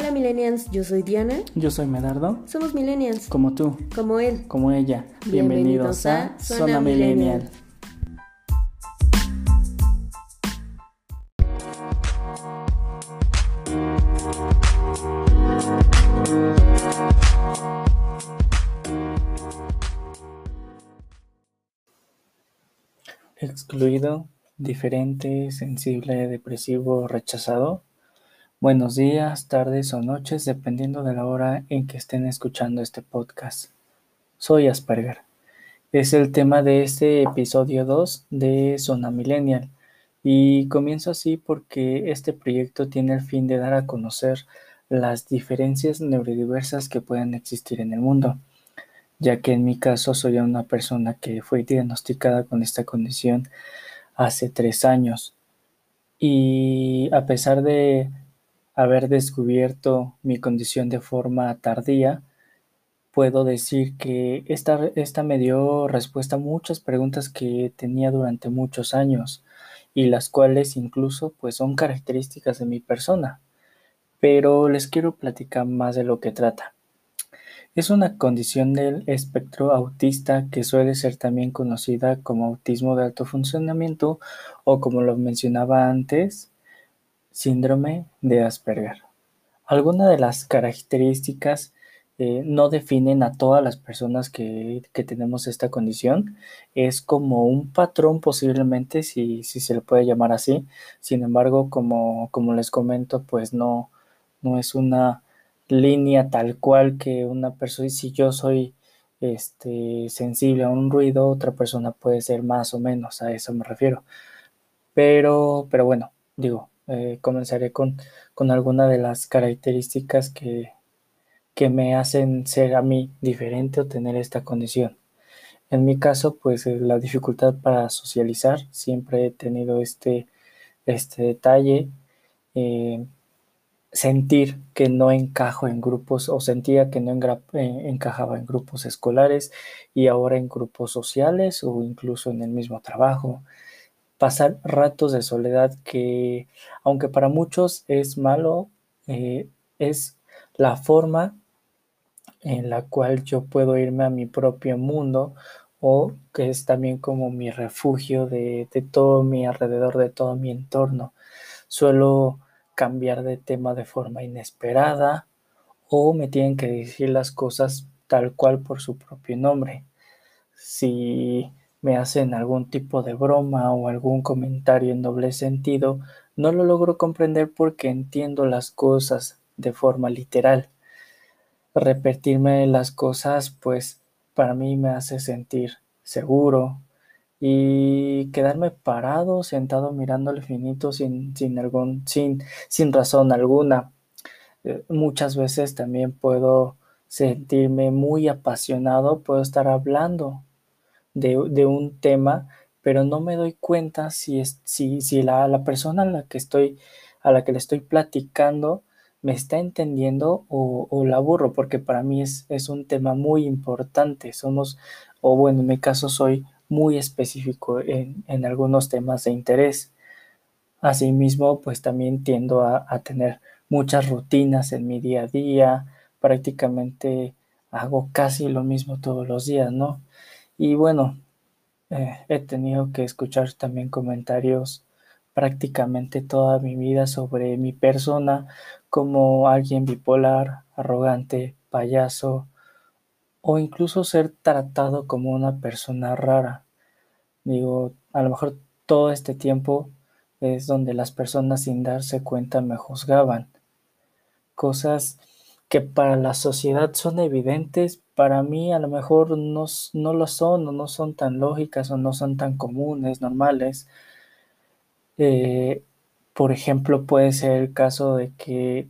Hola millennials, yo soy Diana. Yo soy Medardo. Somos millennials. Como tú. Como él. Como ella. Bienvenidos, a Zona, Millennial. Excluido, diferente, sensible, depresivo, rechazado. Buenos días, tardes o noches, dependiendo de la hora en que estén escuchando este podcast. Soy Asperger. Es el tema de este episodio 2 de Zona Millennial. Y comienzo así porque este proyecto tiene el fin de dar a conocer las diferencias neurodiversas que pueden existir en el mundo, ya que en mi caso soy una persona que fue diagnosticada con esta condición hace tres años. Y a pesar de haber descubierto mi condición de forma tardía, puedo decir que esta, esta me dio respuesta a muchas preguntas que tenía durante muchos años y las cuales incluso pues son características de mi persona. Pero les quiero platicar más de lo que trata. Es una condición del espectro autista que suele ser también conocida como autismo de alto funcionamiento o como lo mencionaba antes, Síndrome de Asperger. Algunas de las características eh, no definen a todas las personas que, tenemos esta condición. Es como un patrón posiblemente, si, si se le puede llamar así. Sin embargo, como, como les comento, pues no, no es una línea tal cual que una persona, si yo soy este, sensible a un ruido, otra persona puede ser más o menos, a eso me refiero. Pero, pero bueno, digo, eh, comenzaré con, con algunas de las características que, que me hacen ser a mí diferente o tener esta condición. En mi caso, pues eh, la dificultad para socializar, siempre he tenido este, este detalle, eh, sentir que no encajo en grupos o sentía que no encajaba en grupos escolares y ahora en grupos sociales o incluso en el mismo trabajo pasar ratos de soledad que, aunque para muchos es malo, eh, es la forma en la cual yo puedo irme a mi propio mundo o que es también como mi refugio de, de todo mi alrededor, de todo mi entorno. Suelo cambiar de tema de forma inesperada o me tienen que decir las cosas tal cual por su propio nombre. Si me hacen algún tipo de broma o algún comentario en doble sentido, no lo logro comprender porque entiendo las cosas de forma literal. Repetirme las cosas, pues para mí me hace sentir seguro y quedarme parado, sentado mirando al infinito sin, sin, algún, sin, sin razón alguna. Eh, muchas veces también puedo sentirme muy apasionado, puedo estar hablando de, un tema, pero no me doy cuenta si, es, si, si la, la, persona a la que estoy, a la que le estoy platicando me está entendiendo o, la aburro, porque para mí es, es, un tema muy importante. Somos, o bueno, en mi caso soy muy específico en, en algunos temas de interés. Asimismo, pues también tiendo a, a tener muchas rutinas en mi día a día, prácticamente hago casi lo mismo todos los días, ¿no? Y bueno, eh, he tenido que escuchar también comentarios prácticamente toda mi vida sobre mi persona como alguien bipolar, arrogante, payaso o incluso ser tratado como una persona rara. Digo, a lo mejor todo este tiempo es donde las personas sin darse cuenta me juzgaban. Cosas que para la sociedad son evidentes, para mí a lo mejor no, no lo son o no son tan lógicas o no son tan comunes, normales. Eh, por ejemplo, puede ser el caso de que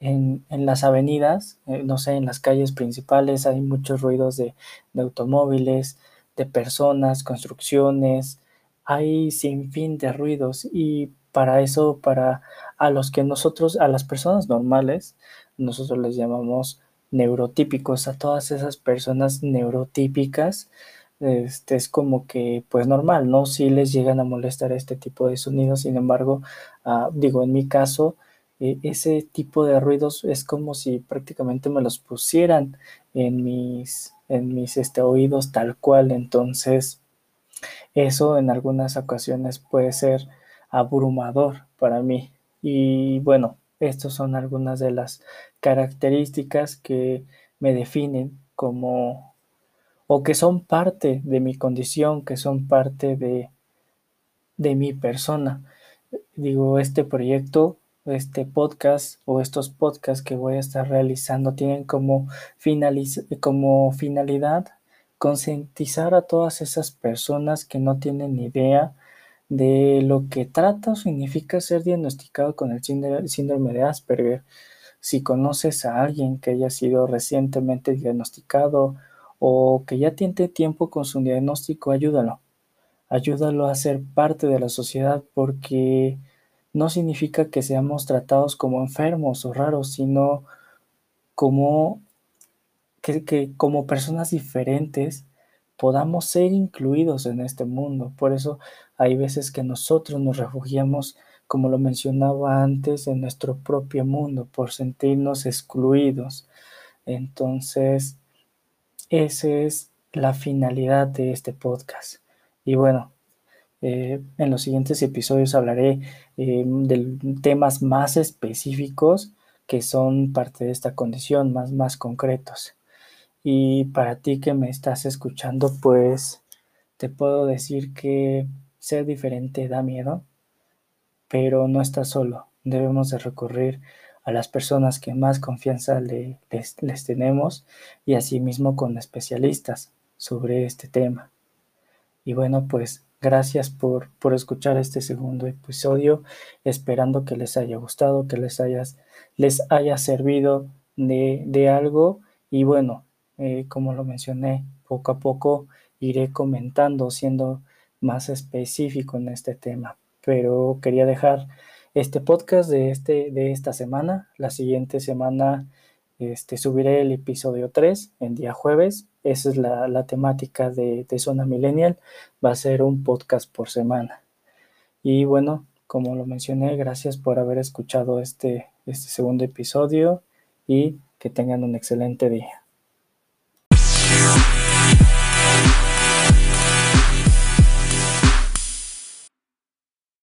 en, las avenidas, eh, no sé, en las calles principales hay muchos ruidos de, de automóviles, de personas, construcciones, hay sin fin de ruidos y para eso, para a los que nosotros, a las personas normales, nosotros les llamamos neurotípicos, a todas esas personas neurotípicas, este es como que pues normal, ¿no? Si les llegan a molestar este tipo de sonidos, sin embargo, ah, digo, en mi caso, e, ese tipo de ruidos es como si prácticamente me los pusieran en mis, en mis este, oídos tal cual. Entonces, eso en algunas ocasiones puede ser abrumador para mí. Y bueno, estas son algunas de las características que me definen como o que son parte de mi condición, que son parte de, de mi persona. Digo, este proyecto este podcast o estos podcasts que voy a estar realizando tienen como, como finalidad concientizar a todas esas personas que no tienen idea de lo que trata o significa ser diagnosticado con el síndrome de Asperger. Si conoces a alguien que haya sido recientemente diagnosticado o que ya tiene tiempo con su diagnóstico, ayúdalo. Ayúdalo a ser parte de la sociedad porque no significa que seamos tratados como enfermos o raros, sino como que, como personas diferentes podamos ser incluidos en este mundo. Por eso hay veces que nosotros nos refugiamos, como lo mencionaba antes, en nuestro propio mundo, por sentirnos excluidos. Entonces, esa es la finalidad de este podcast. Y bueno, eh, en los siguientes episodios hablaré eh, de temas más específicos que son parte de esta condición, más, más concretos. Y para ti que me estás escuchando, pues te puedo decir que ser diferente da miedo, pero no estás solo. Debemos de recurrir a las personas que más confianza les, les tenemos y asimismo con especialistas sobre este tema. Y bueno, pues Gracias por, por, escuchar este segundo episodio, esperando que les haya gustado, que les, hayas, les haya servido de, de algo. Y bueno, eh, como lo mencioné, poco a poco iré comentando, siendo más específico en este tema. Pero quería dejar este podcast de, este, de esta semana. La siguiente semana este, subiré el episodio 3 en día jueves. Esa es la, temática de, de, Zona Millennial. Va a ser un podcast por semana. Y bueno, como lo mencioné, gracias por haber escuchado este, este segundo episodio y que tengan un excelente día.